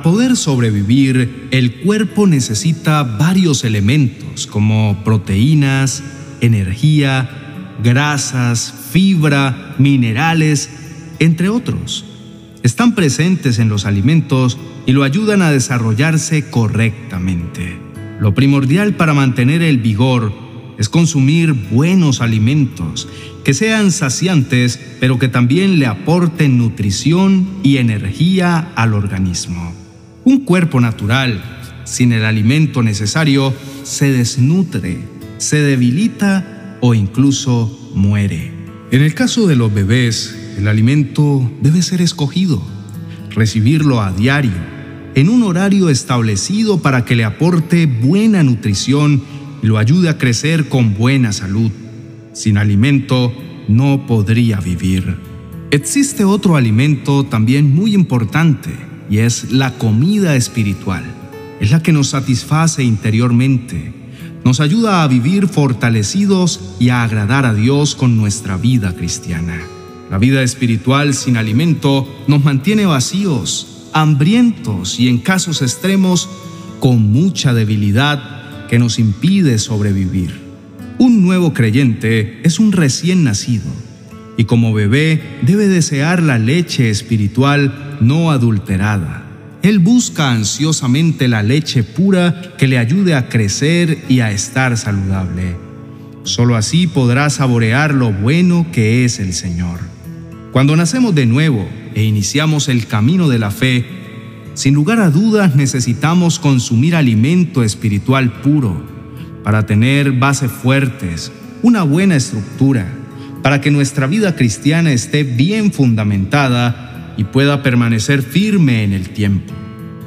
Para poder sobrevivir, el cuerpo necesita varios elementos como proteínas, energía, grasas, fibra, minerales, entre otros. Están presentes en los alimentos y lo ayudan a desarrollarse correctamente. Lo primordial para mantener el vigor es consumir buenos alimentos, que sean saciantes, pero que también le aporten nutrición y energía al organismo. Un cuerpo natural, sin el alimento necesario, se desnutre, se debilita o incluso muere. En el caso de los bebés, el alimento debe ser escogido, recibirlo a diario, en un horario establecido para que le aporte buena nutrición y lo ayude a crecer con buena salud. Sin alimento no podría vivir. Existe otro alimento también muy importante y es la comida espiritual. Es la que nos satisface interiormente, nos ayuda a vivir fortalecidos y a agradar a Dios con nuestra vida cristiana. La vida espiritual sin alimento nos mantiene vacíos, hambrientos y en casos extremos con mucha debilidad que nos impide sobrevivir. Un nuevo creyente es un recién nacido y como bebé debe desear la leche espiritual no adulterada. Él busca ansiosamente la leche pura que le ayude a crecer y a estar saludable. Solo así podrá saborear lo bueno que es el Señor. Cuando nacemos de nuevo e iniciamos el camino de la fe, sin lugar a dudas necesitamos consumir alimento espiritual puro para tener bases fuertes, una buena estructura, para que nuestra vida cristiana esté bien fundamentada y pueda permanecer firme en el tiempo.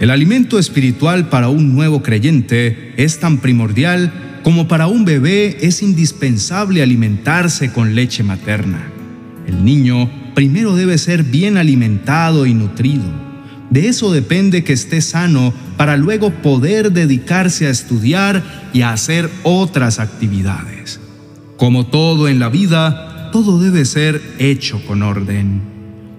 El alimento espiritual para un nuevo creyente es tan primordial como para un bebé es indispensable alimentarse con leche materna. El niño primero debe ser bien alimentado y nutrido de eso depende que esté sano para luego poder dedicarse a estudiar y a hacer otras actividades. Como todo en la vida, todo debe ser hecho con orden.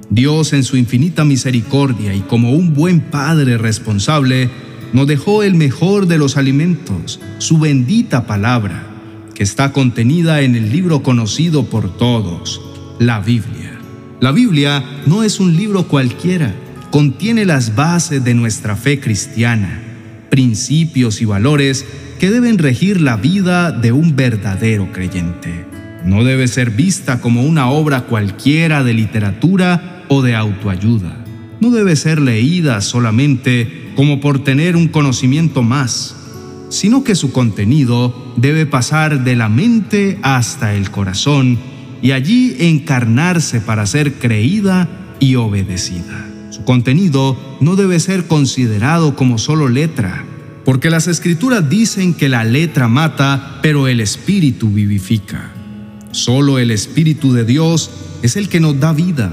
Dios en su infinita misericordia y como un buen padre responsable, nos dejó el mejor de los alimentos, su bendita palabra, que está contenida en el libro conocido por todos, la Biblia. La Biblia no es un libro cualquiera, contiene las bases de nuestra fe cristiana, principios y valores que deben regir la vida de un verdadero creyente. No debe ser vista como una obra cualquiera de literatura o de autoayuda. No debe ser leída solamente como por tener un conocimiento más, sino que su contenido debe pasar de la mente hasta el corazón y allí encarnarse para ser creída y obedecida contenido no debe ser considerado como solo letra, porque las escrituras dicen que la letra mata, pero el espíritu vivifica. Solo el espíritu de Dios es el que nos da vida.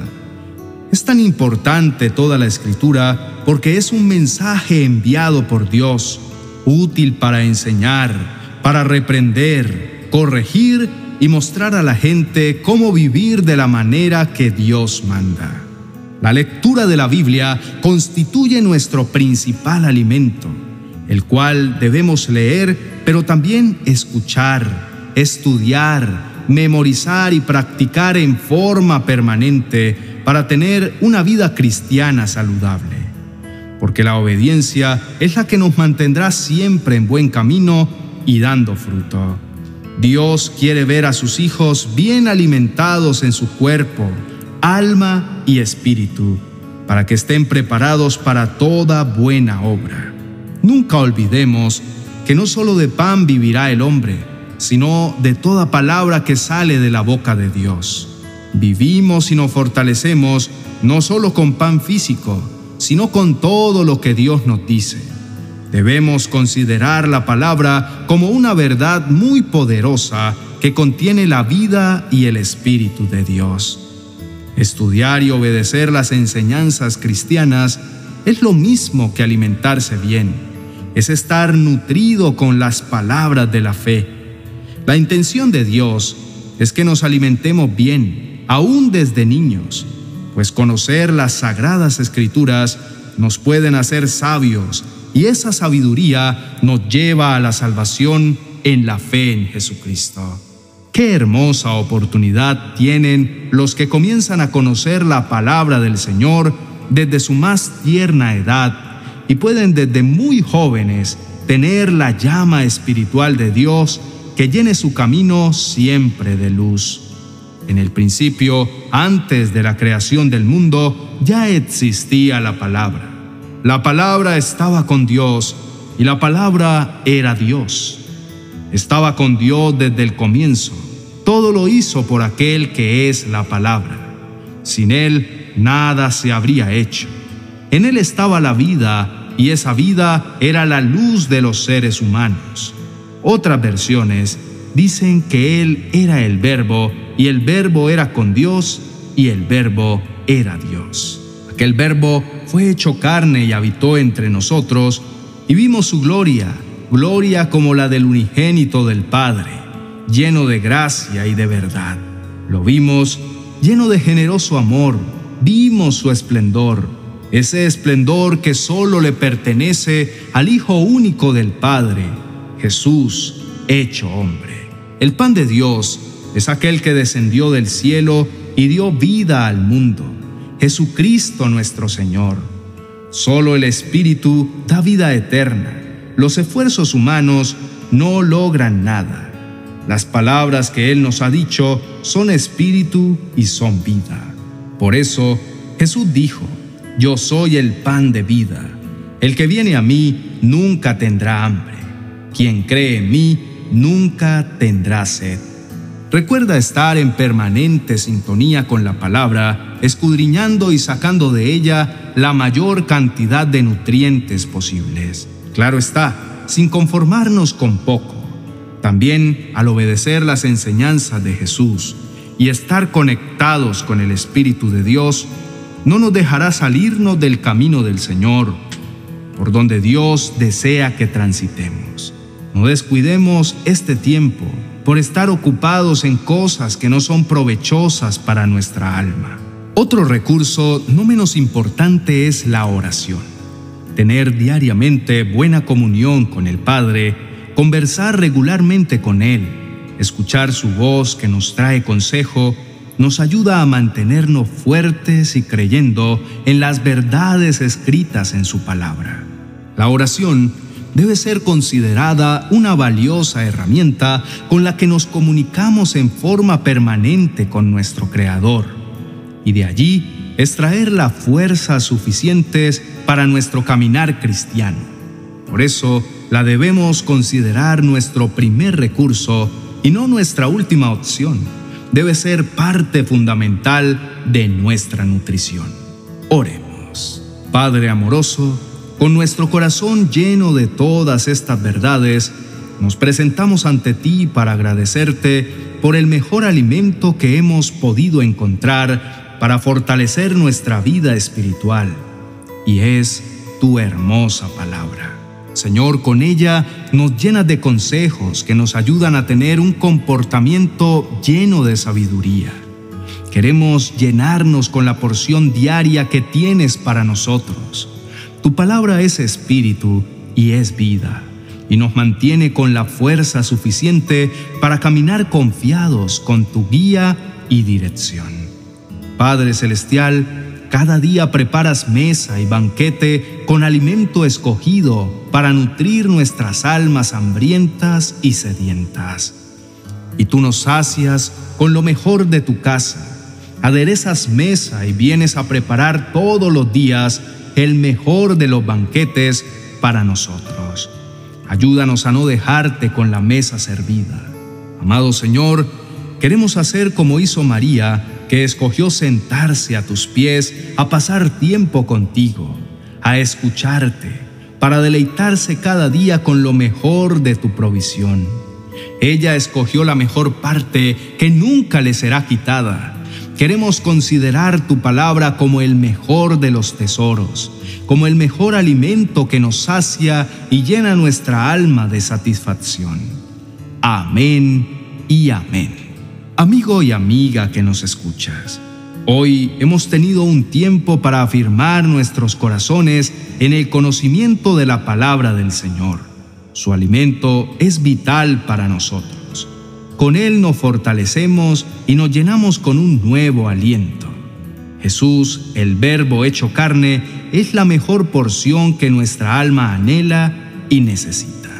Es tan importante toda la escritura porque es un mensaje enviado por Dios, útil para enseñar, para reprender, corregir y mostrar a la gente cómo vivir de la manera que Dios manda. La lectura de la Biblia constituye nuestro principal alimento, el cual debemos leer, pero también escuchar, estudiar, memorizar y practicar en forma permanente para tener una vida cristiana saludable. Porque la obediencia es la que nos mantendrá siempre en buen camino y dando fruto. Dios quiere ver a sus hijos bien alimentados en su cuerpo, alma y espíritu, para que estén preparados para toda buena obra. Nunca olvidemos que no solo de pan vivirá el hombre, sino de toda palabra que sale de la boca de Dios. Vivimos y nos fortalecemos no solo con pan físico, sino con todo lo que Dios nos dice. Debemos considerar la palabra como una verdad muy poderosa que contiene la vida y el Espíritu de Dios. Estudiar y obedecer las enseñanzas cristianas es lo mismo que alimentarse bien, es estar nutrido con las palabras de la fe. La intención de Dios es que nos alimentemos bien, aún desde niños, pues conocer las sagradas escrituras nos pueden hacer sabios y esa sabiduría nos lleva a la salvación en la fe en Jesucristo. Qué hermosa oportunidad tienen los que comienzan a conocer la palabra del Señor desde su más tierna edad y pueden desde muy jóvenes tener la llama espiritual de Dios que llene su camino siempre de luz. En el principio, antes de la creación del mundo, ya existía la palabra. La palabra estaba con Dios y la palabra era Dios. Estaba con Dios desde el comienzo. Todo lo hizo por aquel que es la palabra. Sin Él, nada se habría hecho. En Él estaba la vida y esa vida era la luz de los seres humanos. Otras versiones dicen que Él era el verbo y el verbo era con Dios y el verbo era Dios. Aquel verbo fue hecho carne y habitó entre nosotros y vimos su gloria, gloria como la del unigénito del Padre, lleno de gracia y de verdad. Lo vimos lleno de generoso amor, vimos su esplendor, ese esplendor que solo le pertenece al Hijo único del Padre, Jesús hecho hombre. El pan de Dios es aquel que descendió del cielo y dio vida al mundo, Jesucristo nuestro Señor. Solo el Espíritu da vida eterna. Los esfuerzos humanos no logran nada. Las palabras que Él nos ha dicho son espíritu y son vida. Por eso Jesús dijo, Yo soy el pan de vida. El que viene a mí nunca tendrá hambre. Quien cree en mí nunca tendrá sed. Recuerda estar en permanente sintonía con la palabra, escudriñando y sacando de ella la mayor cantidad de nutrientes posibles. Claro está, sin conformarnos con poco. También al obedecer las enseñanzas de Jesús y estar conectados con el Espíritu de Dios, no nos dejará salirnos del camino del Señor, por donde Dios desea que transitemos. No descuidemos este tiempo por estar ocupados en cosas que no son provechosas para nuestra alma. Otro recurso no menos importante es la oración. Tener diariamente buena comunión con el Padre, conversar regularmente con Él, escuchar su voz que nos trae consejo, nos ayuda a mantenernos fuertes y creyendo en las verdades escritas en su palabra. La oración debe ser considerada una valiosa herramienta con la que nos comunicamos en forma permanente con nuestro Creador y de allí extraer las fuerzas suficientes para nuestro caminar cristiano. Por eso la debemos considerar nuestro primer recurso y no nuestra última opción. Debe ser parte fundamental de nuestra nutrición. Oremos. Padre amoroso, con nuestro corazón lleno de todas estas verdades, nos presentamos ante ti para agradecerte por el mejor alimento que hemos podido encontrar para fortalecer nuestra vida espiritual, y es tu hermosa palabra. Señor, con ella nos llenas de consejos que nos ayudan a tener un comportamiento lleno de sabiduría. Queremos llenarnos con la porción diaria que tienes para nosotros tu palabra es espíritu y es vida, y nos mantiene con la fuerza suficiente para caminar confiados con tu guía y dirección. Padre Celestial, cada día preparas mesa y banquete con alimento escogido para nutrir nuestras almas hambrientas y sedientas. Y tú nos sacias con lo mejor de tu casa. Aderezas mesa y vienes a preparar todos los días el mejor de los banquetes para nosotros. Ayúdanos a no dejarte con la mesa servida. Amado Señor, queremos hacer como hizo María, que escogió sentarse a tus pies a pasar tiempo contigo, a escucharte, para deleitarse cada día con lo mejor de tu provisión. Ella escogió la mejor parte que nunca le será quitada Queremos considerar tu palabra como el mejor de los tesoros, como el mejor alimento que nos sacia y llena nuestra alma de satisfacción. Amén y amén. Amigo y amiga que nos escuchas, Hoy hemos tenido un tiempo para afirmar nuestros corazones en el conocimiento de la palabra del Señor. Su alimento es vital para nosotros. Con Él nos fortalecemos y nos llenamos con un nuevo aliento. Jesús, el Verbo hecho carne, es la mejor porción que nuestra alma anhela y necesita.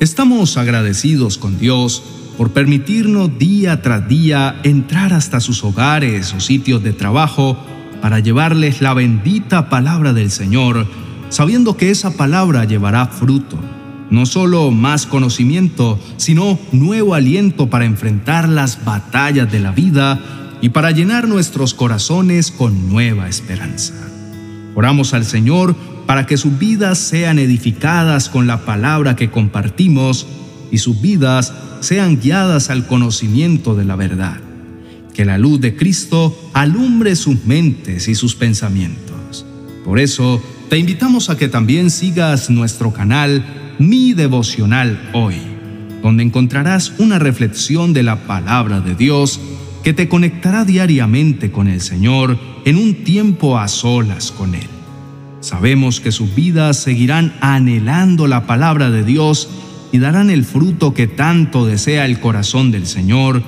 Estamos agradecidos con Dios por permitirnos día tras día entrar hasta sus hogares o sitios de trabajo para llevarles la bendita palabra del Señor, sabiendo que esa palabra llevará fruto, no solo más conocimiento, sino nuevo aliento para enfrentar las batallas de la vida y para llenar nuestros corazones con nueva esperanza. Oramos al Señor para que sus vidas sean edificadas con la palabra que compartimos y sus vidas sean guiadas al conocimiento de la verdad. Que la luz de Cristo alumbre sus mentes y sus pensamientos. Por eso, te invitamos a que también sigas nuestro canal Mi Devocional Hoy, donde encontrarás una reflexión de la palabra de Dios que te conectará diariamente con el Señor en un tiempo a solas con Él. Sabemos que sus vidas seguirán anhelando la palabra de Dios y darán el fruto que tanto desea el corazón del Señor,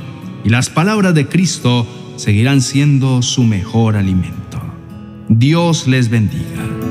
y las palabras de Cristo seguirán siendo su mejor alimento. Dios les bendiga.